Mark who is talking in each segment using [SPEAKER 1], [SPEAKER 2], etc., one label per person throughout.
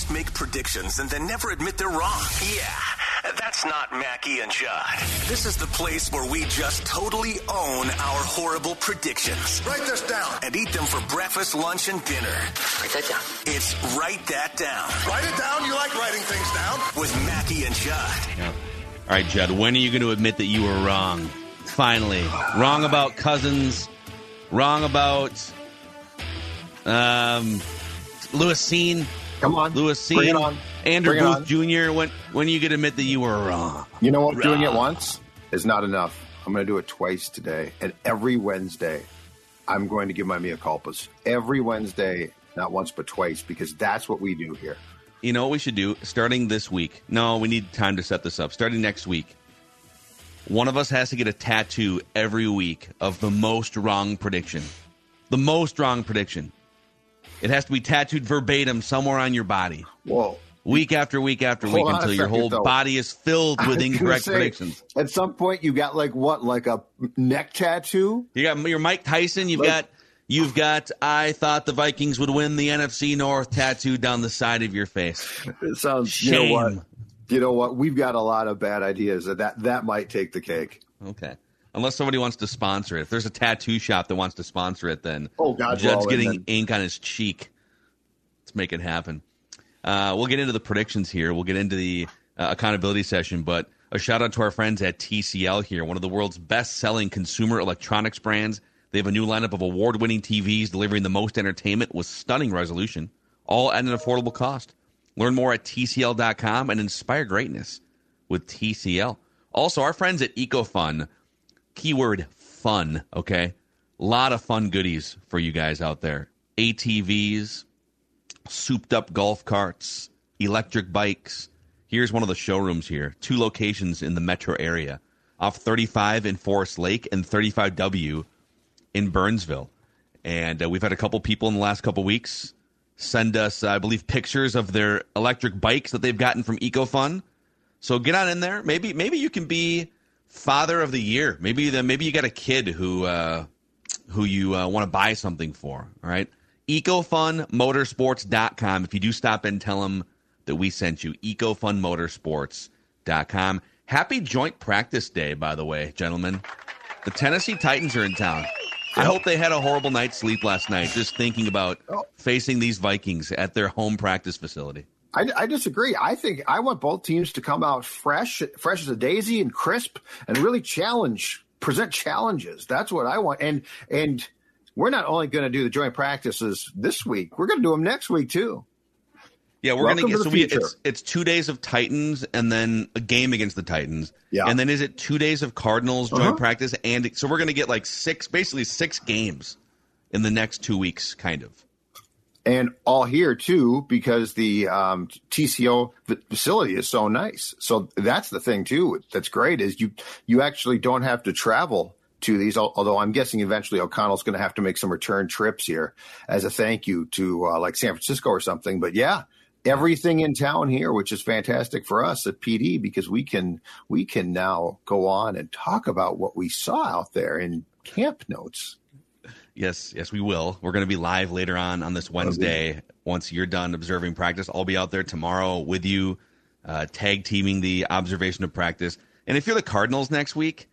[SPEAKER 1] Most make predictions and then never admit they're wrong. Yeah, that's not Mackey and Judd. This is the place where we just totally own our horrible predictions.
[SPEAKER 2] Write this down.
[SPEAKER 1] And eat them for breakfast, lunch, and dinner.
[SPEAKER 3] Write that down.
[SPEAKER 1] It's Write That Down.
[SPEAKER 2] Write it down. You like writing things down.
[SPEAKER 1] With Mackey and Judd.
[SPEAKER 4] Yeah. All right, Judd, when are you going to admit that you were wrong? Finally. Wrong about Cousins. Wrong about um, Lewis Cine.
[SPEAKER 5] Come on.
[SPEAKER 4] Lewis
[SPEAKER 5] Bring it on.
[SPEAKER 4] Andrew
[SPEAKER 5] Bring it
[SPEAKER 4] Booth Jr. When, when are you going to admit that you were wrong?
[SPEAKER 5] You know what? Doing it once is not enough. I'm going to do it twice today. And every Wednesday, I'm going to give my mea culpas. Every Wednesday, not once, but twice, because that's what we do here.
[SPEAKER 4] You know what we should do? Starting this week. No, we need time to set this up. Starting next week. One of us has to get a tattoo every week of the most wrong prediction. The most wrong prediction. It has to be tattooed verbatim somewhere on your body.
[SPEAKER 5] Whoa.
[SPEAKER 4] Week after week after
[SPEAKER 5] Hold
[SPEAKER 4] week until your
[SPEAKER 5] second,
[SPEAKER 4] whole
[SPEAKER 5] though.
[SPEAKER 4] body is filled with incorrect
[SPEAKER 5] say,
[SPEAKER 4] predictions.
[SPEAKER 5] At some point, you got like what? Like a neck tattoo?
[SPEAKER 4] You got your Mike Tyson. You've
[SPEAKER 5] Like-
[SPEAKER 4] got you've got. I thought the Vikings would win the NFC North tattooed down the side of your face.
[SPEAKER 5] It sounds,
[SPEAKER 4] Shame.
[SPEAKER 5] you know what? You know what? We've got a lot of bad ideas. That that, that might take the cake.
[SPEAKER 4] Okay. Unless somebody wants to sponsor it. If there's a tattoo shop that wants to sponsor it, then
[SPEAKER 5] Oh, God,
[SPEAKER 4] Judd's
[SPEAKER 5] well,
[SPEAKER 4] getting
[SPEAKER 5] then-
[SPEAKER 4] ink on his cheek. Let's make it happen. Uh, we'll get into the predictions here. We'll get into the uh, accountability session, but a shout out to our friends at TCL here, one of the world's best selling consumer electronics brands. They have a new lineup of award winning TVs delivering the most entertainment with stunning resolution, all at an affordable cost. Learn more at TCL.com and inspire greatness with TCL. Also, our friends at EcoFun, keyword fun, okay? A lot of fun goodies for you guys out there. ATVs, souped up golf carts, electric bikes. Here's one of the showrooms here. Two locations in the metro area off 35 in Forest Lake and 35W in Burnsville. And uh, we've had a couple people in the last couple weeks send us, I believe, pictures of their electric bikes that they've gotten from EcoFun. So get on in there. Maybe maybe you can be father of the year. Maybe the, maybe you got a kid who uh, who you uh, want to buy something for. All right. EcoFunMotorsports.com. If you do stop in, tell them that we sent you. EcoFunMotorsports.com. Happy joint practice day, by the way, gentlemen. The Tennessee Titans are in town. I hope they had a horrible night's sleep last night just thinking about facing these Vikings at their home practice facility.
[SPEAKER 5] I, I disagree. I think I want both teams to come out fresh, fresh as a daisy and crisp, and really challenge, present challenges. That's what I want. And and we're not only going to do the joint practices this week; we're going to do them next week too.
[SPEAKER 4] Yeah, we're gonna get so we it's it's two days of Titans and then a game against the Titans.
[SPEAKER 5] Yeah.
[SPEAKER 4] And then is it two days of Cardinals joint
[SPEAKER 5] Uh-huh.
[SPEAKER 4] practice and so we're gonna get like six basically six games in the next two weeks, kind of.
[SPEAKER 5] And all here too because the um, TCO facility is so nice. So that's the thing too. That's great is you you actually don't have to travel to these. Although I'm guessing eventually O'Connell's going to have to make some return trips here as a thank you to uh, like San Francisco or something. But yeah. Everything in town here, which is fantastic for us at PD because we can we can now go on and talk about what we saw out there in camp notes.
[SPEAKER 4] Yes, yes, we will. We're going to be live later on on this Wednesday. Once you're done observing practice, I'll be out there tomorrow with you, uh, tag teaming the observation of practice. And if you're the Cardinals next week,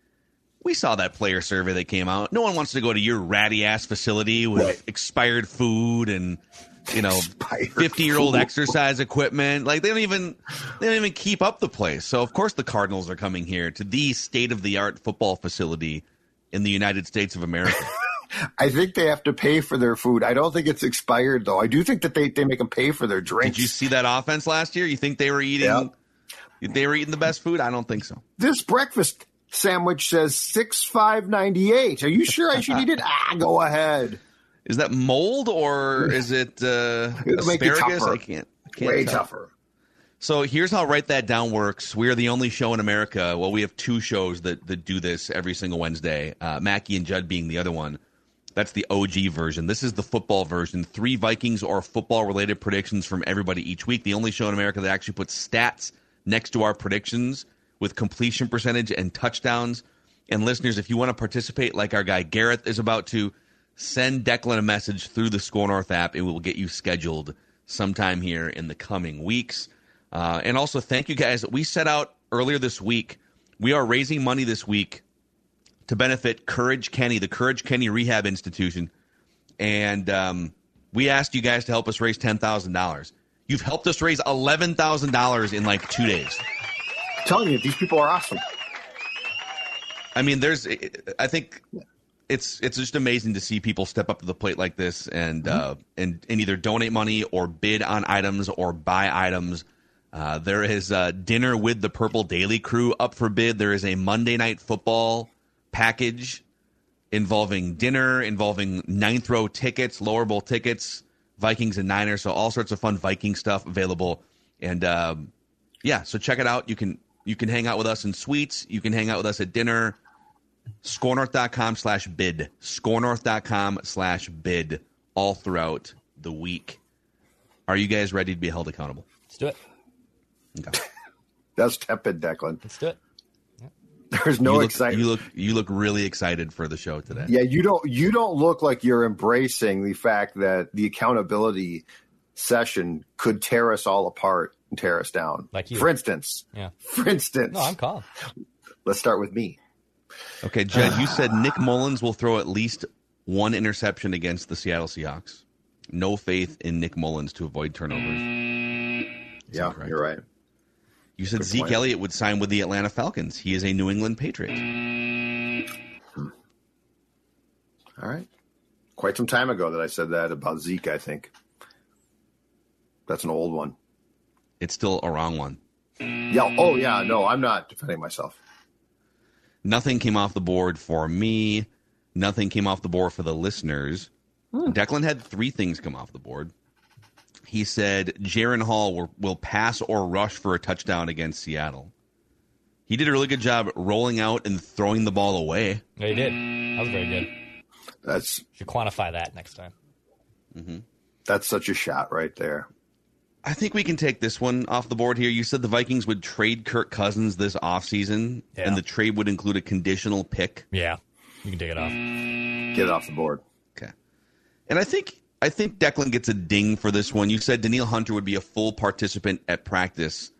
[SPEAKER 4] we saw that player survey that came out. No one wants to go to your ratty ass facility with
[SPEAKER 5] Right.
[SPEAKER 4] expired food and you know, fifty year old exercise equipment. Like they don't even they don't even keep up the place. So of course the Cardinals are coming here to the state of the art football facility in the United States of America.
[SPEAKER 5] I think they have to pay for their food. I don't think it's expired though. I do think that they, they make them pay for their drinks.
[SPEAKER 4] Did you see that offense last year? You think they were eating they were eating the best food? I don't think so.
[SPEAKER 5] this breakfast sandwich says six five ninety eight. Are you sure I should eat it? Ah, go ahead.
[SPEAKER 4] Is that mold or is it uh,
[SPEAKER 5] It'll make it
[SPEAKER 4] asparagus? I can't. I can't
[SPEAKER 5] Way
[SPEAKER 4] tell.
[SPEAKER 5] tougher.
[SPEAKER 4] So here's how Write That Down works. We are the only show in America. Well, we have two shows that, that do this every single Wednesday. Uh, Mackey and Judd being the other one. That's the OG version. This is the football version. Three Vikings or football related predictions from everybody each week. The only show in America that actually puts stats next to our predictions with completion percentage and touchdowns. And listeners, if you want to participate like our guy Gareth is about to, send Declan a message through the Score North app. It will get you scheduled sometime here in the coming weeks. Uh, and also, thank you guys. We set out earlier this week. We are raising money this week to benefit Courage Kenny, the Courage Kenny Rehab Institution. And um, we asked you guys to help us raise $10,000. You've helped us raise $11,000 in like two days.
[SPEAKER 5] I'm telling you, these people are awesome.
[SPEAKER 4] I mean, there's, I think it's it's just amazing to see people step up to the plate like this and uh, and and either donate money or bid on items or buy items. Uh, there is uh, dinner with the Purple Daily Crew up for bid. There is a Monday Night Football package involving dinner, involving ninth row tickets, lower bowl tickets, Vikings and Niners. So all sorts of fun Viking stuff available. And um, yeah, so check it out. You can you can hang out with us in suites. You can hang out with us at dinner scorenorth.com slash bid scorenorth.com slash bid all throughout the week are you guys ready to be held accountable
[SPEAKER 3] Let's do it.
[SPEAKER 4] okay.
[SPEAKER 5] That's tepid, Declan.
[SPEAKER 3] Let's do it.
[SPEAKER 5] There's no
[SPEAKER 4] you, look,
[SPEAKER 5] excitement.
[SPEAKER 4] you look you look really excited for the show today
[SPEAKER 5] Yeah, you don't you don't look like you're embracing the fact that the accountability session could tear us all apart and tear us down.
[SPEAKER 3] Like you.
[SPEAKER 5] For instance.
[SPEAKER 3] Yeah.
[SPEAKER 5] For instance.
[SPEAKER 3] No, I'm calm.
[SPEAKER 5] let's start with me.
[SPEAKER 4] okay jed you said nick Mullens will throw at least one interception against the seattle seahawks no faith in nick Mullens to avoid turnovers
[SPEAKER 5] yeah,
[SPEAKER 4] incorrect.
[SPEAKER 5] you're right.
[SPEAKER 4] You said
[SPEAKER 5] Good
[SPEAKER 4] zeke
[SPEAKER 5] point.
[SPEAKER 4] elliott would sign with the atlanta falcons he is a new england patriot hmm.
[SPEAKER 5] All right. Quite some time ago that I said that about Zeke, I think. That's an old one.
[SPEAKER 4] it's still a wrong one
[SPEAKER 5] Yeah. Oh, yeah. No, I'm not defending myself.
[SPEAKER 4] Nothing came off the board for me. Nothing came off the board for the listeners. Hmm. Declan had three things come off the board. He said Jaren Hall will, will pass or rush for a touchdown against Seattle. He did a really good job rolling out and throwing the ball away.
[SPEAKER 3] Yeah, you did. That was very good.
[SPEAKER 5] That's
[SPEAKER 3] Should quantify that next time. Mm-hmm.
[SPEAKER 5] that's such a shot right there.
[SPEAKER 4] I think we can take this one off the board here. You said the Vikings would trade Kirk Cousins this offseason,
[SPEAKER 3] Yeah.
[SPEAKER 4] and the trade would include a conditional pick.
[SPEAKER 3] Yeah, you can take it off.
[SPEAKER 5] Get it off the board.
[SPEAKER 4] Okay. And I think I think Declan gets a ding for this one. You said Danielle Hunter would be a full participant at practice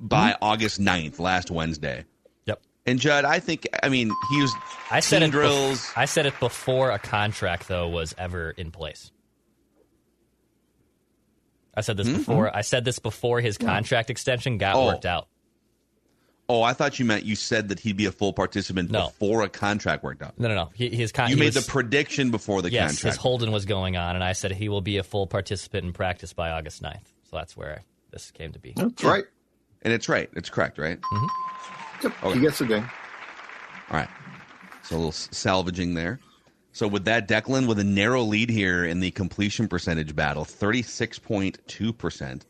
[SPEAKER 4] by hmm? August 9th, last Wednesday.
[SPEAKER 3] Yep.
[SPEAKER 4] And Judd, I think I mean he was
[SPEAKER 3] I said it.
[SPEAKER 4] drills.
[SPEAKER 3] Bef- I said it before a contract though was ever in place. I said this hmm? before. Hmm? I said this before his contract extension got
[SPEAKER 4] Oh.
[SPEAKER 3] worked out.
[SPEAKER 4] Oh, I thought you meant you said that he'd be a full participant
[SPEAKER 3] No.
[SPEAKER 4] before a contract worked out.
[SPEAKER 3] No, no, no. He, his con-
[SPEAKER 4] You
[SPEAKER 3] he
[SPEAKER 4] made
[SPEAKER 3] was-
[SPEAKER 4] the prediction before the
[SPEAKER 3] yes. His
[SPEAKER 4] contract.
[SPEAKER 3] Holden was going on, and I said he will be a full participant in practice by August 9th. So that's where this came to be.
[SPEAKER 5] That's right.
[SPEAKER 4] and it's right. It's correct, right? Mm-hmm.
[SPEAKER 5] Yep.
[SPEAKER 4] Okay.
[SPEAKER 5] He gets a ding.
[SPEAKER 4] All right. So a little salvaging there. So with that, Declan with a narrow lead here in the completion percentage battle, 36.2%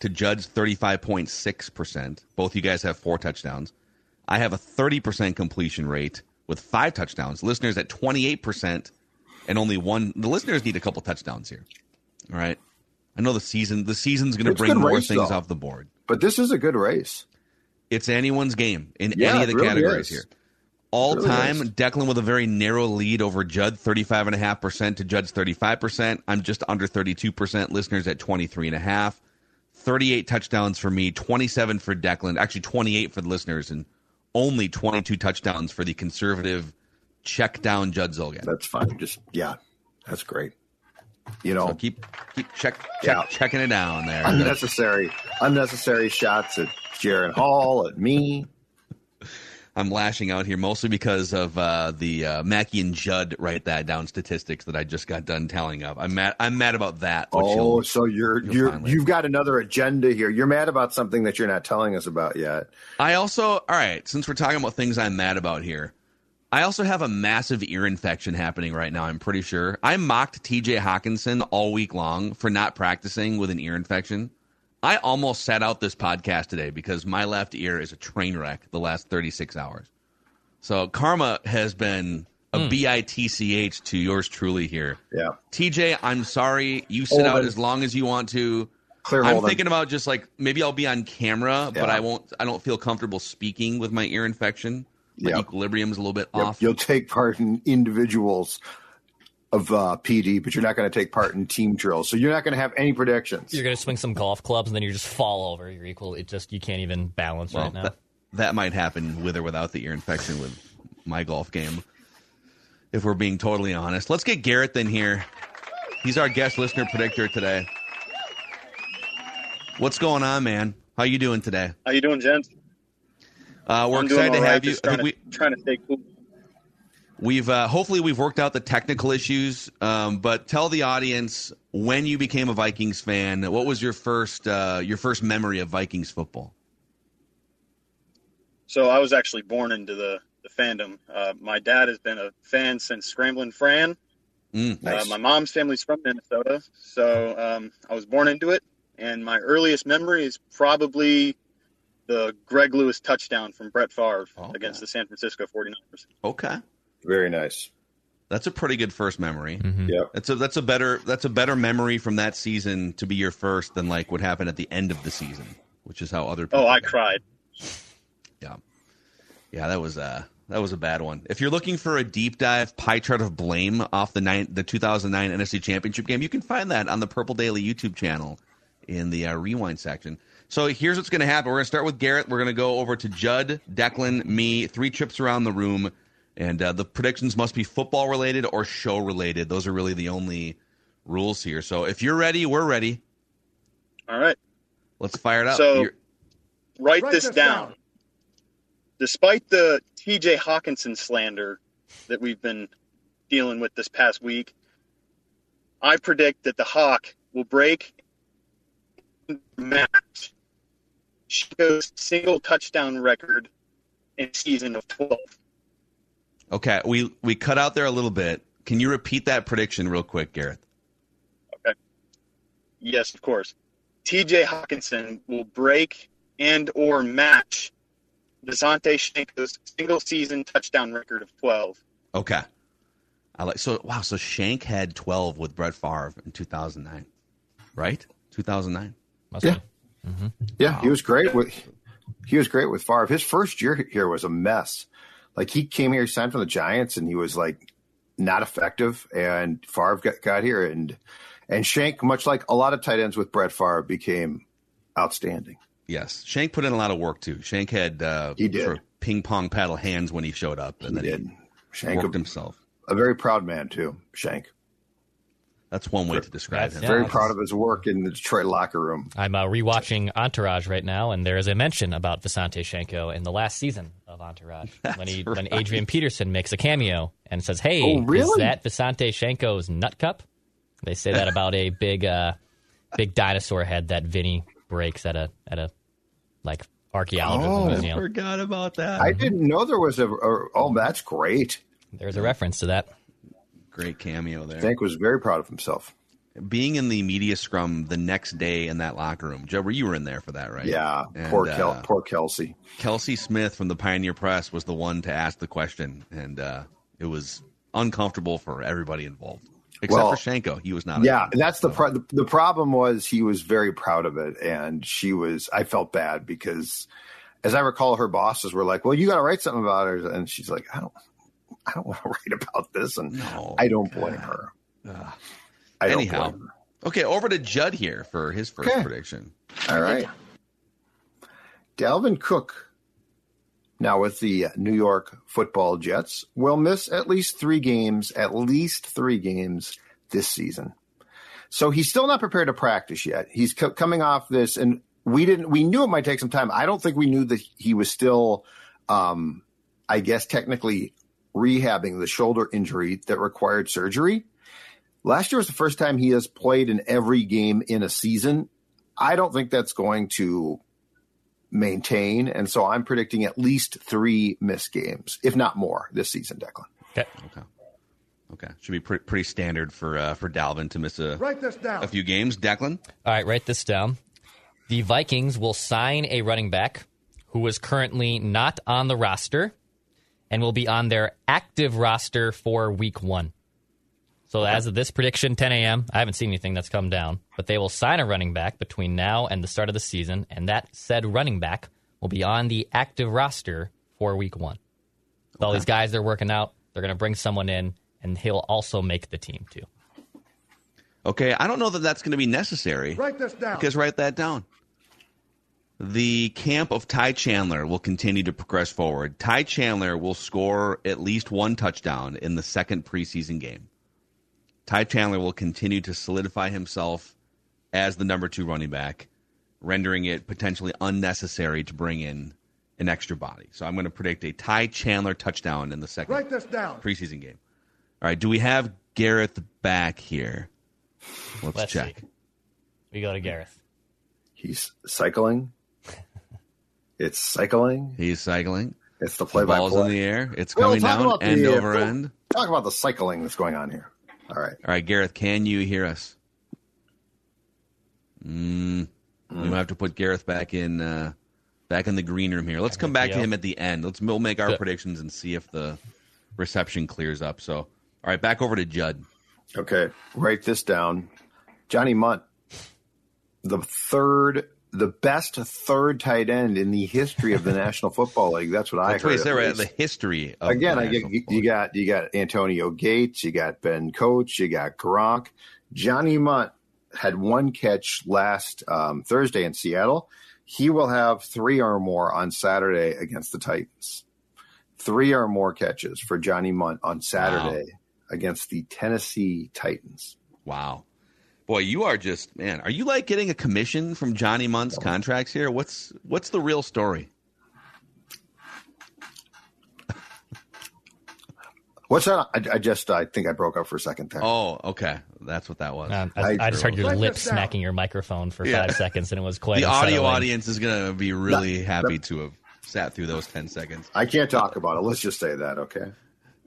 [SPEAKER 4] to Judd's 35.6%. Both you guys have four touchdowns. I have a 30% completion rate with five touchdowns. Listeners at 28% and only one. The listeners need a couple touchdowns here. All right. I know the season. The season's going to bring more
[SPEAKER 5] race,
[SPEAKER 4] things
[SPEAKER 5] though.
[SPEAKER 4] off the board.
[SPEAKER 5] But this is a good race.
[SPEAKER 4] It's anyone's game in
[SPEAKER 5] Yeah,
[SPEAKER 4] any of the
[SPEAKER 5] really
[SPEAKER 4] categories
[SPEAKER 5] is.
[SPEAKER 4] here. All
[SPEAKER 5] Really
[SPEAKER 4] time,
[SPEAKER 5] is.
[SPEAKER 4] Declan with a very narrow lead over Judd, 35.5% to Judd's 35%. I'm just under 32%. Listeners at 23.5. 38 touchdowns for me, 27 for Declan, actually 28 for the listeners, and only 22 touchdowns for the conservative check down Judd Zulgad.
[SPEAKER 5] That's fine. Just yeah, that's great. You know,
[SPEAKER 4] So keep keep check, check
[SPEAKER 5] Yeah.
[SPEAKER 4] checking it down there.
[SPEAKER 5] unnecessary unnecessary shots at Jaren Hall at me.
[SPEAKER 4] I'm lashing out here mostly because of uh, the uh, Mackey and Judd write that down statistics that I just got done telling of. I'm mad. I'm mad about that.
[SPEAKER 5] Oh, so you're you're
[SPEAKER 4] find
[SPEAKER 5] you've got another agenda here. You're mad about something that you're not telling us about yet.
[SPEAKER 4] I also, all right, since we're talking about things I'm mad about here, I also have a massive ear infection happening right now, I'm pretty sure. I mocked TJ Hockenson all week long for not practicing with an ear infection. I almost sat out this podcast today because my left ear is a train wreck the last 36 hours. So karma has been a hmm. bitch to yours truly here.
[SPEAKER 5] Yeah.
[SPEAKER 4] TJ, I'm sorry. You sit
[SPEAKER 5] Hold
[SPEAKER 4] out
[SPEAKER 5] it.
[SPEAKER 4] as long as you want to.
[SPEAKER 5] Clear
[SPEAKER 4] I'm
[SPEAKER 5] Holden.
[SPEAKER 4] thinking about just like maybe I'll be on camera, but I won't. I don't feel comfortable speaking with my ear infection. My
[SPEAKER 5] Yep.
[SPEAKER 4] equilibrium's a little bit
[SPEAKER 5] Yep,
[SPEAKER 4] off.
[SPEAKER 5] You'll take part in individuals of uh, PD, but you're not going to take part in team drills. So you're not going to have any predictions.
[SPEAKER 3] You're gonna swing some golf clubs and then you just fall over. You're equal. It just you can't even balance
[SPEAKER 4] Well,
[SPEAKER 3] right now.
[SPEAKER 4] that, that might happen with or without the ear infection with my golf game. If we're being totally honest, let's get Garrett in here. He's our guest listener predictor today. What's going on, man? How you doing today?
[SPEAKER 6] How you doing, gents?
[SPEAKER 4] Uh, we're
[SPEAKER 6] I'm
[SPEAKER 4] excited to
[SPEAKER 6] all right,
[SPEAKER 4] have you.
[SPEAKER 6] just
[SPEAKER 4] I
[SPEAKER 6] Trying,
[SPEAKER 4] think we,
[SPEAKER 6] to, trying to stay cool.
[SPEAKER 4] We've uh, hopefully we've worked out the technical issues, um, but tell the audience when you became a Vikings fan. What was your first uh, your first memory of Vikings football?
[SPEAKER 6] So I was actually born into the, the fandom. Uh, my dad has been a fan since Scrambling Fran.
[SPEAKER 4] Mm,
[SPEAKER 6] Uh, my mom's family's from Minnesota, so um, I was born into it. And my earliest memory is probably the Greg Lewis touchdown from Brett Favre
[SPEAKER 4] Okay.
[SPEAKER 6] against the San Francisco 49ers.
[SPEAKER 4] Okay,
[SPEAKER 5] Very nice.
[SPEAKER 4] that's a pretty good first memory.
[SPEAKER 3] Mhm.
[SPEAKER 5] Yep.
[SPEAKER 4] That's a that's a better that's a better memory from that season to be your first than like what happened at the end of the season, which is how other people.
[SPEAKER 6] Oh, I cried.
[SPEAKER 4] Yeah, yeah, that was uh that was a bad one. If you're looking for a deep dive pie chart of blame off the nine the 2009 NFC Championship game, you can find that on the Purple Daily YouTube channel in the uh, rewind section. So here's what's going to happen. We're going to start with Garrett. We're going to go over to Judd, Declan, me, three trips around the room, and uh, the predictions must be football related or show related. Those are really the only rules here. So if you're ready, we're ready.
[SPEAKER 6] All right.
[SPEAKER 4] Let's fire it up.
[SPEAKER 6] So-
[SPEAKER 4] You're-
[SPEAKER 6] write,
[SPEAKER 5] Write
[SPEAKER 6] this,
[SPEAKER 5] this
[SPEAKER 6] down.
[SPEAKER 5] down.
[SPEAKER 6] Despite the TJ Hockenson slander that we've been dealing with this past week, I predict that the Hawk will break match Chicago's single touchdown record in season of 12.
[SPEAKER 4] Okay, we we cut out there a little bit. Can you repeat that prediction real quick, Gareth? Okay.
[SPEAKER 6] Yes, of course. TJ Hockenson will break and or match Visanthe Shiancoe's single season touchdown record of 12.
[SPEAKER 4] Okay. I like so wow, so Shank had 12 with Brett Favre in 2009. Right? 2009.
[SPEAKER 3] Must
[SPEAKER 5] Yeah.
[SPEAKER 3] be.
[SPEAKER 5] Yeah, he was great with he was great with Favre. His first year here was a mess. Like he came here, signed from the Giants, and he was like not effective. And Favre got, got here, and and Shank, much like a lot of tight ends with Brett Favre, became outstanding.
[SPEAKER 4] Yes. Shank put in a lot of work too. Shank had uh
[SPEAKER 5] He did.
[SPEAKER 4] sort of ping pong paddle hands when he showed up and
[SPEAKER 5] He
[SPEAKER 4] then
[SPEAKER 5] did.
[SPEAKER 4] he
[SPEAKER 5] Shank,
[SPEAKER 4] worked himself.
[SPEAKER 5] a very proud man too. Shank,
[SPEAKER 4] That's one way to describe
[SPEAKER 3] That's-
[SPEAKER 4] him.
[SPEAKER 3] yeah.
[SPEAKER 5] very proud of his work in the Detroit locker room.
[SPEAKER 3] I'm uh, rewatching Entourage right now, and there is a mention about Visanthe Shiancoe in the last season of Entourage when he when Adrian Peterson makes a cameo and says, "Hey,
[SPEAKER 5] Oh,
[SPEAKER 3] is that Visanthe Shiancoe's nut cup?" They say that about a big uh, big dinosaur head that Vinny breaks at a at a like archaeological
[SPEAKER 5] Oh.
[SPEAKER 3] museum.
[SPEAKER 4] Forgot about that.
[SPEAKER 5] I didn't know there was a. a oh, that's great.
[SPEAKER 3] There's a reference to that.
[SPEAKER 4] Great cameo there.
[SPEAKER 5] Shank was very proud of himself.
[SPEAKER 4] Being in the media scrum the next day in that locker room. Joe, were you were in there for that, right?
[SPEAKER 5] Yeah,
[SPEAKER 4] And,
[SPEAKER 5] poor
[SPEAKER 4] uh,
[SPEAKER 5] poor Kelsey.
[SPEAKER 4] Kelsey Smith from the Pioneer Press was the one to ask the question, and uh, it was uncomfortable for everybody involved, except
[SPEAKER 5] Well,
[SPEAKER 4] for Shiancoe. He was not.
[SPEAKER 5] Yeah, that's the pro- the problem was he was very proud of it, and she was. I felt bad because, as I recall, her bosses were like, "Well, you got to write something about her," and she's like, "I don't, I don't want to write about this," and
[SPEAKER 4] No.
[SPEAKER 5] I don't blame her.
[SPEAKER 4] Ugh.
[SPEAKER 5] I don't
[SPEAKER 4] Anyhow.
[SPEAKER 5] blame
[SPEAKER 4] Okay, over to Judd here for his first
[SPEAKER 5] Okay.
[SPEAKER 4] prediction.
[SPEAKER 5] All right, Dalvin Cook, now with the New York Football Jets, will miss at least three games, at least three games this season. So he's still not prepared to practice yet. He's co- coming off this, and we didn't. We knew it might take some time. I don't think we knew that he was still, um, I guess, technically rehabbing the shoulder injury that required surgery. Last year was the first time he has played in every game in a season. I don't think that's going to maintain, and so I'm predicting at least three missed games, if not more, this season. Declan.
[SPEAKER 3] Okay.
[SPEAKER 4] Okay. Okay. Should be pretty pretty standard for uh, for Dalvin to miss a
[SPEAKER 2] Write this down.
[SPEAKER 4] a few games. Declan.
[SPEAKER 3] All right, write this down. The Vikings will sign a running back who is currently not on the roster and will be on their active roster for week one. So, as of this prediction, 10 a.m., I haven't seen anything that's come down, but they will sign a running back between now and the start of the season, and that said running back will be on the active roster for week one. With all these guys they're working out, they're going to bring someone in, and he'll also make the team, too.
[SPEAKER 4] Okay. I don't know that that's going to be necessary.
[SPEAKER 2] Write this down.
[SPEAKER 4] Because write that down. The camp of Ty Chandler will continue to progress forward. Ty Chandler will score at least one touchdown in the second preseason game. Ty Chandler will continue to solidify himself as the number two running back, rendering it potentially unnecessary to bring in an extra body. So I'm going to predict a Ty Chandler touchdown in the second
[SPEAKER 2] Write this down.
[SPEAKER 4] preseason game. All right. Do we have Gareth back here? Let's,
[SPEAKER 3] Let's
[SPEAKER 4] check.
[SPEAKER 3] see. We go to Gareth.
[SPEAKER 5] He's cycling. It's cycling.
[SPEAKER 4] He's cycling.
[SPEAKER 5] It's the
[SPEAKER 4] The
[SPEAKER 5] play by
[SPEAKER 4] ball's in the air. It's
[SPEAKER 5] Well,
[SPEAKER 4] coming down
[SPEAKER 5] about the,
[SPEAKER 4] end
[SPEAKER 5] uh,
[SPEAKER 4] over
[SPEAKER 5] Phil-
[SPEAKER 4] end.
[SPEAKER 5] Talk about the cycling that's going on here. All right.
[SPEAKER 4] All right, Gareth, can you hear us? Mm, We might have to put Gareth back in uh, back in the green room here. Let's come back to him at the end. Let's we'll make our predictions and see if the reception clears up. So, all right, back over to Judd.
[SPEAKER 5] Okay, write this down. Johnny Mundt, the third, the best third tight end in the history of the National Football League. That's what I
[SPEAKER 4] That's
[SPEAKER 5] heard.
[SPEAKER 4] what he Right, the history of
[SPEAKER 5] Again, I get you,
[SPEAKER 4] Football
[SPEAKER 5] you
[SPEAKER 4] League.
[SPEAKER 5] got you got Antonio Gates, you got Ben Coates, you got Gronk. Johnny Mundt had one catch last um, Thursday in Seattle. He will have three or more on Saturday against the Titans. Three or more catches for Johnny Mundt on Saturday against the Tennessee Titans.
[SPEAKER 4] Wow. Boy, you are just man. Are you like getting a commission from Johnny Mundt's contracts here? What's what's the real story?
[SPEAKER 5] What's that? I, I just I think I broke up for a second there.
[SPEAKER 4] Oh, okay, that's what that was.
[SPEAKER 3] Um,
[SPEAKER 5] I
[SPEAKER 3] I, I just heard your
[SPEAKER 2] Write this
[SPEAKER 3] lips smacking your microphone for
[SPEAKER 4] Yeah.
[SPEAKER 3] five seconds, and it was quite
[SPEAKER 4] the audio audience is going to be really happy to have sat through those 10 seconds.
[SPEAKER 5] I can't talk about it. Let's just say that, okay?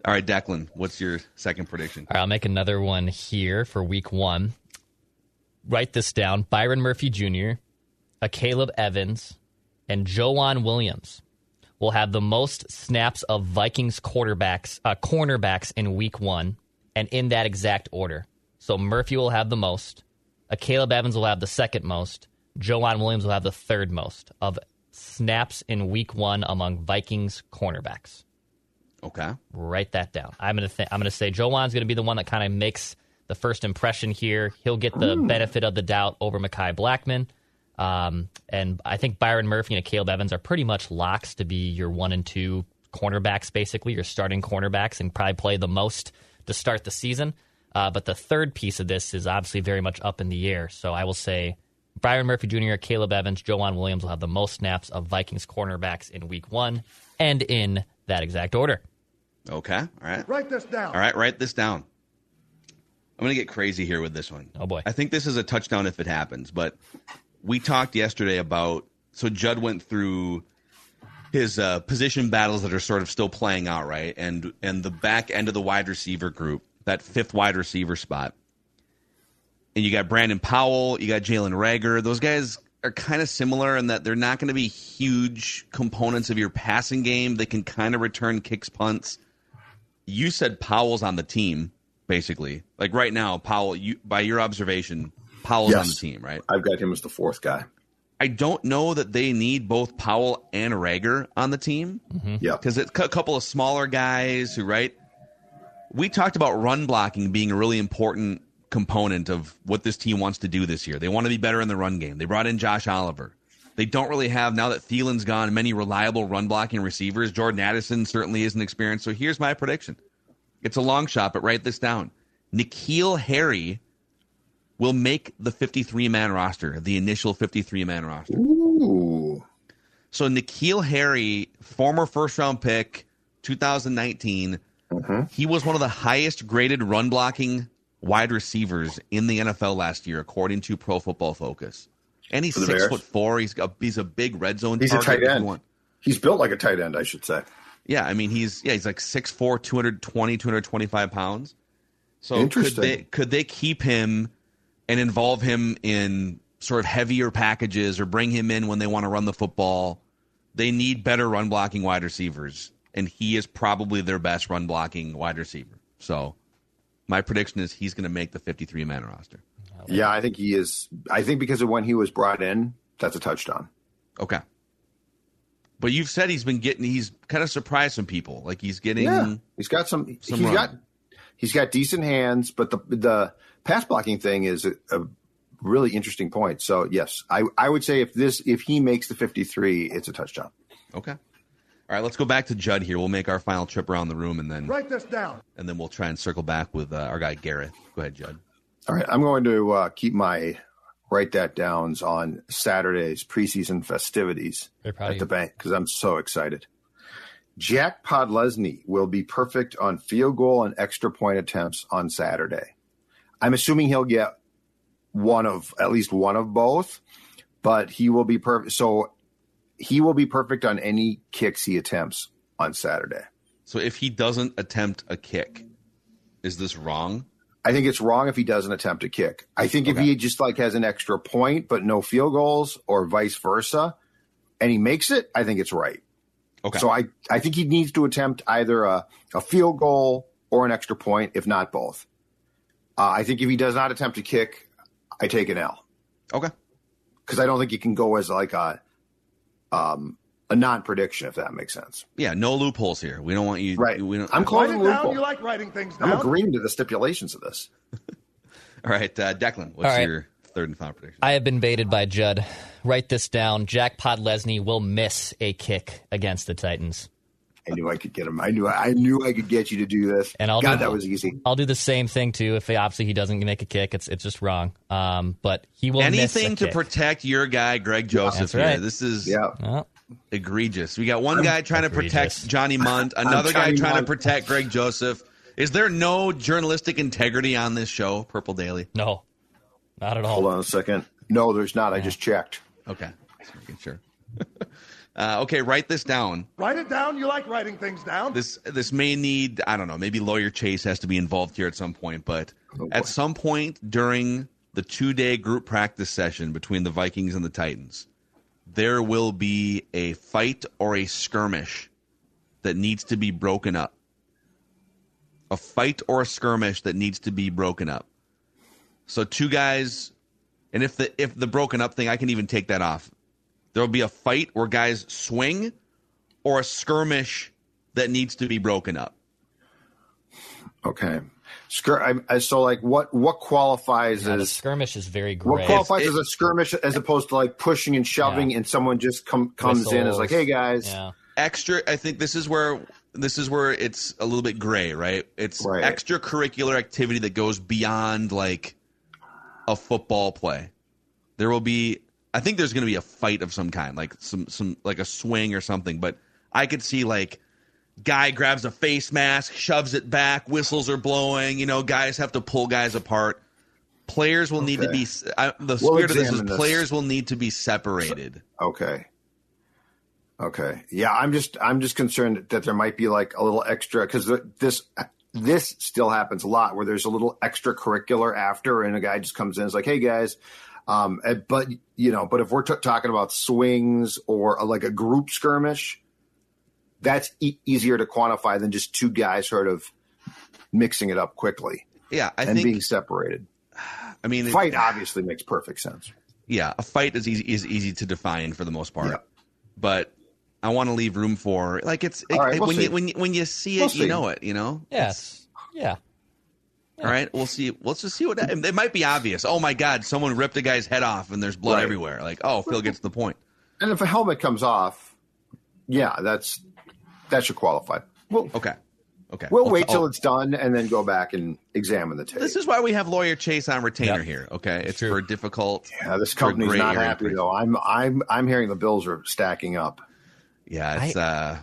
[SPEAKER 4] All right, Declan, what's your second prediction?
[SPEAKER 3] All right, I'll make another one here for week one. Write this down Byron Murphy Jr., Akayleb Evans, and Joejuan Williams will have the most snaps of Vikings quarterbacks, uh, cornerbacks in week one, and in that exact order. So Murphy will have the most, Akayleb Evans will have the second most, Joejuan Williams will have the third most of snaps in week one among Vikings cornerbacks
[SPEAKER 4] Okay.
[SPEAKER 3] write that down. I'm gonna th- I'm gonna say Joejuan's gonna be the one that kind of makes the first impression here. He'll get the benefit of the doubt over Mekhi Blackmon. Um, and I think Byron Murphy and Caleb Evans are pretty much locks to be your one and two cornerbacks, basically your starting cornerbacks, and probably play the most to start the season. Uh, but the third piece of this is obviously very much up in the air. So I will say Byron Murphy Jr., Caleb Evans, Joejuan Williams will have the most snaps of Vikings cornerbacks in week one and in that exact order.
[SPEAKER 4] Okay. All right.
[SPEAKER 2] Write this down.
[SPEAKER 4] All right, write this down. I'm going to get crazy here with this one.
[SPEAKER 3] Oh, boy.
[SPEAKER 4] I think this is a touchdown if it happens, but we talked yesterday about so Judd went through his uh, position battles that are sort of still playing out, right? And and the back end of the wide receiver group, that fifth wide receiver spot. And you got Brandon Powell, you got Jalen Reagor. Those guys are kind of similar in that they're not going to be huge components of your passing game. They can kind of return kicks, punts. You said Powell's on the team, basically. Like right now, Powell. You by your observation, Powell's on the team, right?
[SPEAKER 5] I've got him as the fourth guy.
[SPEAKER 4] I don't know that they need both Powell and Reagor on the team mm-hmm.
[SPEAKER 5] Yeah.
[SPEAKER 4] because it's a couple of smaller guys who, right? We talked about run blocking being a really important component of what this team wants to do this year. They want to be better in the run game. They brought in Josh Oliver. They don't really have now that Thielen's gone many reliable run blocking receivers. Jordan Addison certainly isn't experienced. So here's my prediction. It's a long shot, but write this down. N'Keal Harry will make the 53 man roster, the initial 53 man roster.
[SPEAKER 5] Ooh.
[SPEAKER 4] So N'Keal Harry, former first round pick, 2019,
[SPEAKER 5] Mm-hmm.
[SPEAKER 4] he was one of the highest graded run blocking wide receivers in the NFL last year, according to Pro Football Focus. And he's six
[SPEAKER 5] Bears?
[SPEAKER 4] foot four. He's got he's a big red zone.
[SPEAKER 5] He's a tight end. He's built like a tight end, I should say.
[SPEAKER 4] Yeah, I mean he's yeah he's like 6'4", 220, 225 pounds. So could they could they keep him and involve him in sort of heavier packages or bring him in when they want to run the football? They need better run blocking wide receivers, and he is probably their best run blocking wide receiver. So my prediction is he's going to make the fifty three man roster.
[SPEAKER 5] Yeah, I think he is. I think because of when he was brought in, that's a touchdown.
[SPEAKER 4] Okay. But you've said he's been getting he's kind of surprised some people. Like he's getting
[SPEAKER 5] Yeah, he's got some.
[SPEAKER 4] Some
[SPEAKER 5] he's
[SPEAKER 4] run.
[SPEAKER 5] got he's got decent hands, but the the pass blocking thing is a, a really interesting point. So yes, I I would say if this if he makes the fifty three, it's a touchdown.
[SPEAKER 4] Okay. All right, let's go back to Judd here. We'll make our final trip around the room and then
[SPEAKER 2] Write this down.
[SPEAKER 4] and then we'll try and circle back with uh, our guy Gareth. Go ahead, Judd.
[SPEAKER 5] All right, I'm going to uh, keep my write that down on Saturday's preseason festivities
[SPEAKER 3] Very
[SPEAKER 5] at the bank because I'm so excited. Jack Podlesny will be perfect on field goal and extra point attempts on Saturday. I'm assuming he'll get one of at least one of both, but he will be perfect. So he will be perfect on any kicks he attempts on Saturday.
[SPEAKER 4] So if he doesn't attempt a kick, is this wrong?
[SPEAKER 5] I think it's wrong if he doesn't attempt a kick. I think if he just like has an extra point but no field goals or vice versa, and he makes it, I think it's right.
[SPEAKER 4] Okay.
[SPEAKER 5] So I, I think he needs to attempt either a, a field goal or an extra point, if not both. Uh, I think if he does not attempt a kick, I take an L
[SPEAKER 4] okay.
[SPEAKER 5] because I don't think he can go as like a um, a non prediction, if that makes sense.
[SPEAKER 4] Yeah, no loopholes here. We don't want you.
[SPEAKER 5] Right.
[SPEAKER 4] We don't,
[SPEAKER 5] I'm
[SPEAKER 2] Write
[SPEAKER 5] closing
[SPEAKER 2] it down.
[SPEAKER 5] loophole.
[SPEAKER 2] You like writing things down.
[SPEAKER 5] I'm agreeing to the stipulations of this.
[SPEAKER 4] All right, uh, Declan. What's
[SPEAKER 3] All right.
[SPEAKER 4] your third and final prediction?
[SPEAKER 3] I have been baited by Judd. Write this down. Jack Podlesny will miss a kick against the Titans.
[SPEAKER 5] I knew I could get him. I knew I knew I could get you to do this.
[SPEAKER 3] And I'll
[SPEAKER 5] God,
[SPEAKER 3] do-
[SPEAKER 5] that was easy.
[SPEAKER 3] I'll do the same thing too. If obviously he doesn't make a kick, it's it's just wrong. Um, but he will miss
[SPEAKER 4] Anything
[SPEAKER 3] a
[SPEAKER 4] to
[SPEAKER 3] kick.
[SPEAKER 4] protect your guy, Greg Joseph.
[SPEAKER 3] That's
[SPEAKER 4] here.
[SPEAKER 3] right.
[SPEAKER 4] This is
[SPEAKER 5] Yeah.
[SPEAKER 3] Well,
[SPEAKER 4] egregious. We got one guy trying to protect Johnny Mundt, another guy trying
[SPEAKER 5] Mundt.
[SPEAKER 4] to protect Greg Joseph. Is there no journalistic integrity on this show, Purple Daily?
[SPEAKER 3] no, not at all.
[SPEAKER 5] Hold on a second. No, there's not. I just checked.
[SPEAKER 4] Okay, just making sure. uh, okay, write this down.
[SPEAKER 2] Write it down. You like writing things down.
[SPEAKER 4] This this may need I don't know. Maybe lawyer Chase has to be involved here at some point, but
[SPEAKER 5] Oh,
[SPEAKER 4] at some point during the two day group practice session between the Vikings and the Titans, there will be a fight or a skirmish that needs to be broken up. A fight or a skirmish that needs to be broken up. So two guys, and if the if the broken up thing, I can even take that off. There will be a fight where guys swing, or a skirmish that needs to be broken up.
[SPEAKER 5] Okay. Skir- I, I, so, like, what what qualifies
[SPEAKER 3] Yeah, the
[SPEAKER 5] as
[SPEAKER 3] skirmish is very gray.
[SPEAKER 5] what qualifies
[SPEAKER 4] It-
[SPEAKER 5] as a skirmish as opposed to like pushing and shoving,
[SPEAKER 3] Yeah.
[SPEAKER 5] and someone just come comes in as like, "Hey guys,
[SPEAKER 3] Yeah.
[SPEAKER 4] Extra, I think this is where this is where it's a little bit gray, right? It's
[SPEAKER 5] Right.
[SPEAKER 4] extracurricular activity that goes beyond like a football play. There will be, I think there's going to be a fight of some kind, like some some like a swing or something. But I could see like guy grabs a face mask, shoves it back, whistles are blowing. You know, guys have to pull guys apart. Players will need to be. I, the
[SPEAKER 5] We'll
[SPEAKER 4] spirit of this is
[SPEAKER 5] this.
[SPEAKER 4] players will need to be separated.
[SPEAKER 5] okay." Okay. Yeah, I'm just I'm just concerned that there might be like a little extra because this this still happens a lot where there's a little extracurricular after, and a guy just comes in and is like, "Hey guys." Um, but you know, but if we're t- talking about swings or a, like a group skirmish, that's e- easier to quantify than just two guys sort of mixing it up quickly
[SPEAKER 4] Yeah, I
[SPEAKER 5] and
[SPEAKER 4] think.
[SPEAKER 5] being separated.
[SPEAKER 4] I mean, it-
[SPEAKER 5] Fight obviously makes perfect sense.
[SPEAKER 4] yeah, a fight is easy is easy to define for the most part.
[SPEAKER 5] Yeah.
[SPEAKER 4] But I want to leave room for like it's
[SPEAKER 5] All right,
[SPEAKER 4] it-
[SPEAKER 5] we'll
[SPEAKER 4] when
[SPEAKER 5] see.
[SPEAKER 4] you when you, when you see it,
[SPEAKER 5] We'll
[SPEAKER 4] you
[SPEAKER 5] see.
[SPEAKER 4] know it. You know.
[SPEAKER 3] Yes. Yeah.
[SPEAKER 4] All right, we'll see. Let's just see what it might be obvious. Oh my God, someone ripped a guy's head off and there's blood
[SPEAKER 5] Right.
[SPEAKER 4] everywhere. Like, oh, Phil gets the point.
[SPEAKER 5] And if a helmet comes off, yeah, that's that should qualify. Well,
[SPEAKER 4] Okay, Okay.
[SPEAKER 5] We'll
[SPEAKER 4] I'll-
[SPEAKER 5] wait till
[SPEAKER 4] I'll-
[SPEAKER 5] it's done and then go back and examine the tape.
[SPEAKER 4] This is why we have lawyer Chase on retainer
[SPEAKER 3] Yep.
[SPEAKER 4] here. Okay, it's
[SPEAKER 3] True.
[SPEAKER 4] for difficult.
[SPEAKER 5] yeah, this
[SPEAKER 4] for
[SPEAKER 5] company's not happy though. I'm I'm I'm hearing the bills are stacking up.
[SPEAKER 4] Yeah, it's uh,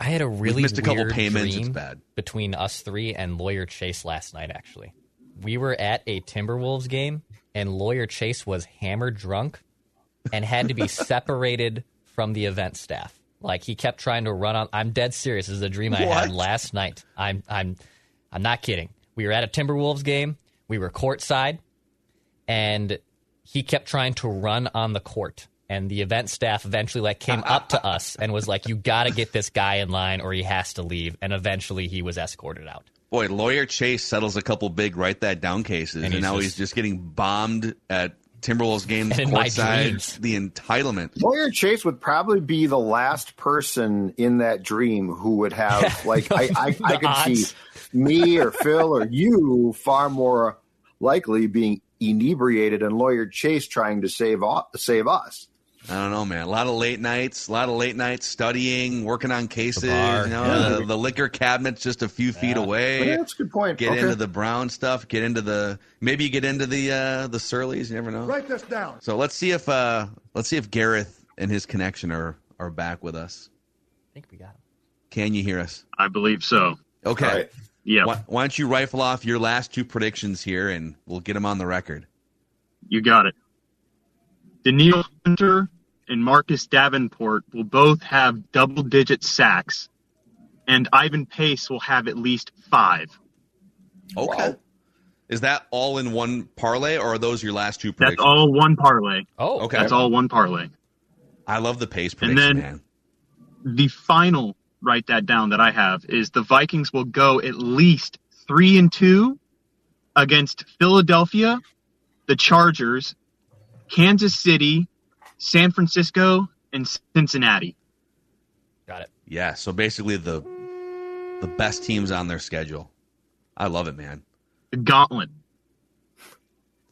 [SPEAKER 3] I had a really
[SPEAKER 4] missed a couple
[SPEAKER 3] weird
[SPEAKER 4] payments, it's bad.
[SPEAKER 3] between us three and Lawyer Chase last night. Actually, we were at a Timberwolves game, and Lawyer Chase was hammered drunk and had to be separated from the event staff. Like he kept trying to run on. I'm dead serious. This is a dream I had last night. I'm I'm I'm not kidding. We were at a Timberwolves game. We were courtside, and he kept trying to run on the court. And the event staff eventually like came up to us and was like, "You got to get this guy in line, or he has to leave." And eventually, he was escorted out.
[SPEAKER 4] boy, lawyer Chase settles a couple big write that down cases, and,
[SPEAKER 3] And he's
[SPEAKER 4] now
[SPEAKER 3] just-
[SPEAKER 4] he's just getting bombed at Timberwolves games
[SPEAKER 3] And in my
[SPEAKER 4] courtside. The entitlement.
[SPEAKER 5] Lawyer Chase would probably be the last person in that dream who would have like I I, I
[SPEAKER 3] The
[SPEAKER 5] could see me or Phil or you far more likely being inebriated and Lawyer Chase trying to save save us.
[SPEAKER 4] I don't know, man. A lot of late nights, a lot of late nights studying, working on cases.
[SPEAKER 3] bar,
[SPEAKER 4] you know,
[SPEAKER 5] yeah.
[SPEAKER 4] the, the liquor cabinet's just a few feet away.
[SPEAKER 5] Yeah, that's a good point.
[SPEAKER 4] Get
[SPEAKER 5] Okay.
[SPEAKER 4] into the brown stuff. Get into the maybe you get into the uh, the Surlys. You never know.
[SPEAKER 2] Write this down.
[SPEAKER 4] So let's see if uh, let's see if Gareth and his connection are are back with us.
[SPEAKER 3] I think we got him.
[SPEAKER 4] Can you hear us?
[SPEAKER 7] I believe so.
[SPEAKER 4] Okay.
[SPEAKER 5] All right.
[SPEAKER 7] Yeah,
[SPEAKER 4] Why, why don't you rifle off your last two predictions here, and we'll get them on the record.
[SPEAKER 7] you got it. Danielle Hunter and Marcus Davenport will both have double digit sacks, and Ivan Pace will have at least five.
[SPEAKER 4] Oh, okay. Is that all in one parlay, or are those your last two
[SPEAKER 7] That's
[SPEAKER 4] predictions?
[SPEAKER 7] all one parlay.
[SPEAKER 3] Oh,
[SPEAKER 4] Okay.
[SPEAKER 7] That's all one parlay.
[SPEAKER 4] I love the pace
[SPEAKER 7] And then-
[SPEAKER 4] man.
[SPEAKER 7] The final, write that down, that I have is the Vikings will go at least three and two against Philadelphia, the Chargers, Kansas City, San Francisco, and Cincinnati.
[SPEAKER 3] Got it.
[SPEAKER 4] Yeah. So basically, the the best teams on their schedule. I love it, man.
[SPEAKER 7] The Gauntlet.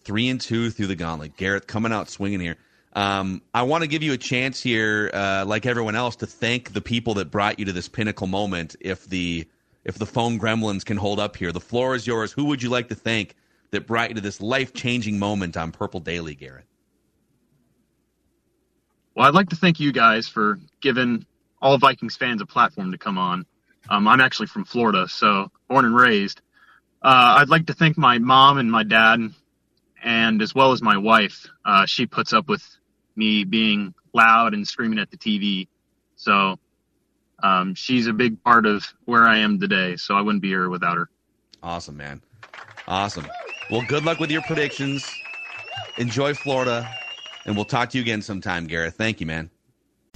[SPEAKER 4] Three and two through the gauntlet. Garrett coming out swinging here. Um, I want to give you a chance here, uh, like everyone else, to thank the people that brought you to this pinnacle moment. If the if the phone gremlins can hold up here, the floor is yours. Who would you like to thank that brought you to this life changing moment on Purple Daily, Garrett?
[SPEAKER 7] Well, I'd like to thank you guys for giving all Vikings fans a platform to come on. Um, I'm actually from Florida, so born and raised. Uh, I'd like to thank my mom and my dad, and as well as my wife. Uh, she puts up with me being loud and screaming at the TV. So um, she's a big part of where I am today. So I wouldn't be here without her.
[SPEAKER 4] Awesome, man. Awesome. Well, good luck with your predictions. Enjoy Florida, and we'll talk to you again sometime, Gareth. Thank you, man.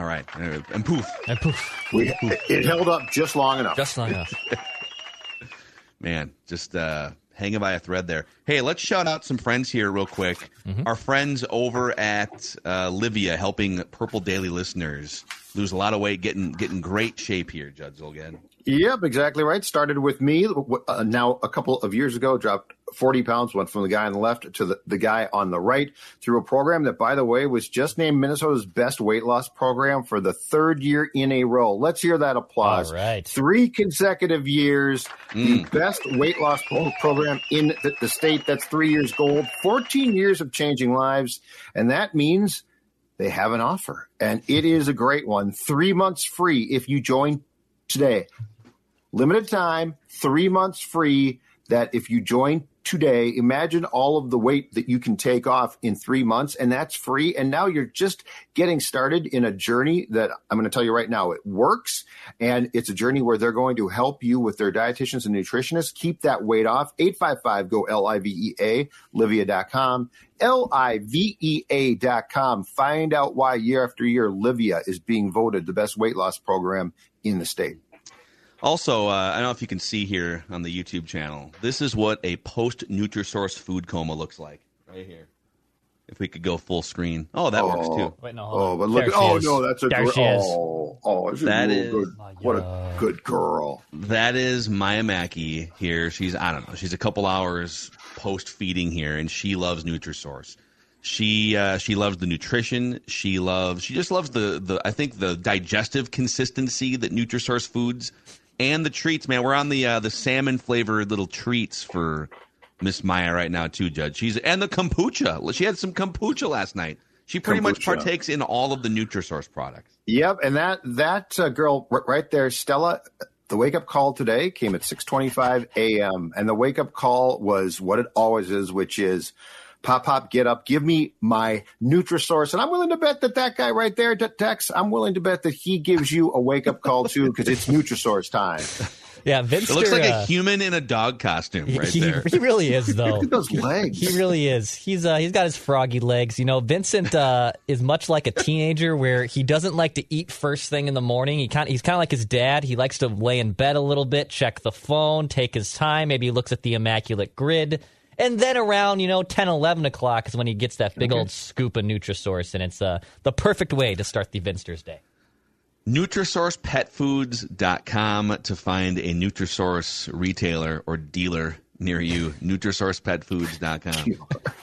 [SPEAKER 4] All right. And poof.
[SPEAKER 3] And poof,
[SPEAKER 5] We, it held up just long enough.
[SPEAKER 3] just long enough.
[SPEAKER 4] Man, just uh, hanging by a thread there. Hey, let's shout out some friends here real quick. Our friends over at uh, Livea helping Purple Daily listeners lose a lot of weight, getting getting great shape here, Judd Zulgad.
[SPEAKER 5] Yep, exactly right. Started with me uh, now a couple of years ago, dropped 40 pounds, went from the guy on the left to the, the guy on the right through a program that, by the way, was just named Minnesota's best weight loss program for the third year in a row. Let's hear that applause.
[SPEAKER 3] All right.
[SPEAKER 5] Three consecutive years, the mm. best weight loss pro- program in the, the state. That's three years gold, 14 years of changing lives. And that means they have an offer, and it is a great one. Three months free if you join today. Limited time, three months free. That if you join today, imagine all of the weight that you can take off in three months, and that's free. And now you're just getting started in a journey that I'm going to tell you right now it works. And it's a journey where they're going to help you with their dietitians and nutritionists keep that weight off. 855 go L I V E A, Livea.com. L I V E A.com. Find out why year after year Livea is being voted the best weight loss program in the state.
[SPEAKER 4] Also, uh, I don't know if you can see here on the YouTube channel. This is what a post Nutrisource food coma looks like right here. If we could go full screen. Oh, that works too.
[SPEAKER 3] Wait, no,
[SPEAKER 5] Oh,
[SPEAKER 3] on.
[SPEAKER 5] but look!
[SPEAKER 3] There she
[SPEAKER 5] Oh no, that's a
[SPEAKER 3] there
[SPEAKER 5] gr- oh, oh, she's
[SPEAKER 4] That
[SPEAKER 5] a
[SPEAKER 4] is-
[SPEAKER 5] good. What a good girl.
[SPEAKER 4] That is Maya Mackey here. She's I don't know. She's a couple hours post feeding here, and she loves Nutrisource. She uh, she loves the nutrition. She loves. She just loves the the. I think the digestive consistency that Nutrisource foods and the treats. Man, we're on the uh, the salmon flavored little treats for Miss Maya right now too, Judge. She's and the kombucha. She had some kombucha last night. She pretty much partakes in all of the Nutrisource products.
[SPEAKER 5] Yep, and that that uh, girl right there, Stella. The wake up call today came at six twenty five a.m. and the wake up call was what it always is, which is. Pop, pop, get up, give me my Nutrisource. And I'm willing to bet that that guy right there, Tex, I'm willing to bet that he gives you a wake up call too, because it's Nutrisource time.
[SPEAKER 3] Yeah, Vince.
[SPEAKER 4] It looks like a
[SPEAKER 3] uh,
[SPEAKER 4] human in a dog costume right
[SPEAKER 3] he,
[SPEAKER 4] there.
[SPEAKER 3] he really is though.
[SPEAKER 5] Look at those legs.
[SPEAKER 3] He really is. He's uh, he's got his froggy legs. You know, Vincent uh, is much like a teenager where he doesn't like to eat first thing in the morning. He kind he's kind of like his dad. He likes to lay in bed a little bit, check the phone, take his time. Maybe he looks at the immaculate grid. And then around, you know, 10, 11 o'clock is when he gets that big old scoop of Nutrisource, and it's uh, the perfect way to start the Vinsters day.
[SPEAKER 4] NutrisourcePetFoods.com to find a Nutrisource retailer or dealer near you. NutrisourcePetFoods.com.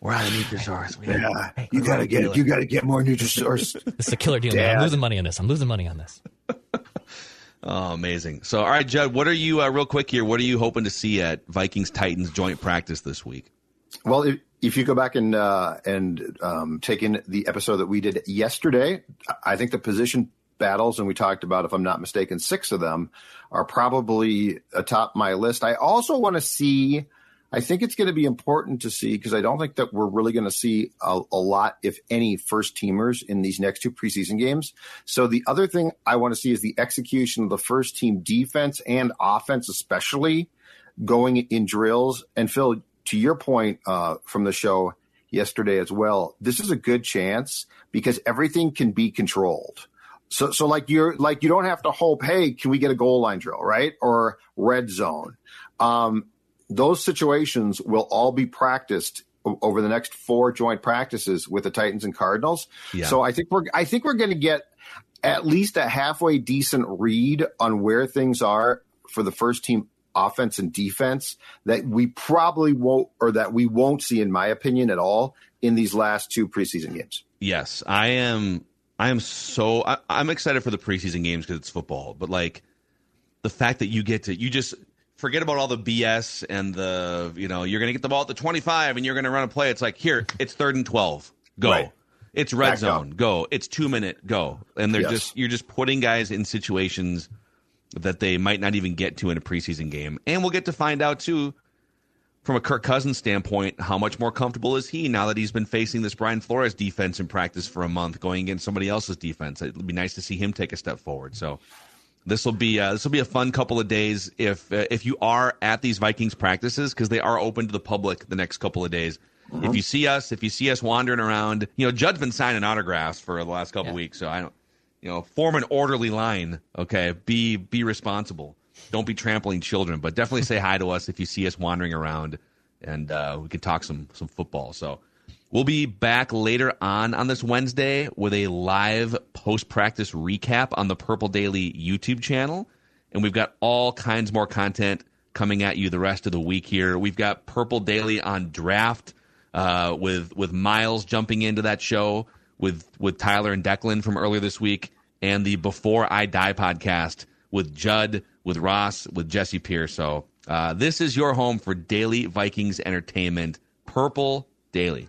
[SPEAKER 4] We're out of Nutrisource. We
[SPEAKER 5] Yeah, you gotta get you gotta get more Nutrisource.
[SPEAKER 3] This is a killer deal. man. I'm losing money on this. I'm losing money on this.
[SPEAKER 4] Oh, amazing. So, all right, Judd, what are you, uh, real quick here, what are you hoping to see at Vikings Titans joint practice this week?
[SPEAKER 5] Well, if, if you go back and uh, and um, take in the episode that we did yesterday, I think the position battles, and we talked about, if I'm not mistaken, six of them are probably atop my list. I also want to see. I think it's going to be important to see because I don't think that we're really going to see a, a lot, if any, first teamers in these next two preseason games. So the other thing I want to see is the execution of the first team defense and offense, especially going in drills. And Phil, to your point uh, from the show yesterday as well, this is a good chance because everything can be controlled. So, so like you're like you don't have to hope. Hey, can we get a goal line drill, right? Or red zone. Um, those situations will all be practiced over the next four joint practices with the Titans and Cardinals.
[SPEAKER 4] Yeah.
[SPEAKER 5] So I think we're I think we're going to get at least a halfway decent read on where things are for the first team offense and defense that we probably won't or that we won't see in my opinion at all in these last two preseason games.
[SPEAKER 4] Yes, I am. I am so. I, I'm excited for the preseason games because it's football. But like the fact that you get to, you just forget about all the BS and the, you know, you're going to get the ball at the 25 and you're going to run a play. It's like here, it's third and 12, go.
[SPEAKER 5] Right.
[SPEAKER 4] It's red
[SPEAKER 5] Back
[SPEAKER 4] zone,
[SPEAKER 5] up.
[SPEAKER 4] go. It's two minute, go. And they're
[SPEAKER 5] Yes.
[SPEAKER 4] just you're just putting guys in situations that they might not even get to in a preseason game. And we'll get to find out too from a Kirk Cousins standpoint, how much more comfortable is he now that he's been facing this Brian Flores defense in practice for a month, going against somebody else's defense? It'd be nice to see him take a step forward. So this will be uh, this will be a fun couple of days if uh, if you are at these Vikings practices because they are open to the public the next couple of days. If you see us, if you see us wandering around, you know Judd's been signing autographs for the last couple
[SPEAKER 3] Yeah.
[SPEAKER 4] weeks, so I don't, you know, form an orderly line. Okay, be be responsible. Don't be trampling children, but definitely say hi to us if you see us wandering around, and uh, we can talk some some football. So we'll be back later on on this Wednesday with a live post practice recap on the Purple Daily YouTube channel, and we've got all kinds more content coming at you the rest of the week here. We've got Purple Daily on draft uh, with with Miles jumping into that show with with Tyler and Declan from earlier this week, and the Before I Die podcast with Judd, with Ross, with Jesse Pierce. So uh, this is your home for daily Vikings entertainment, Purple Daily.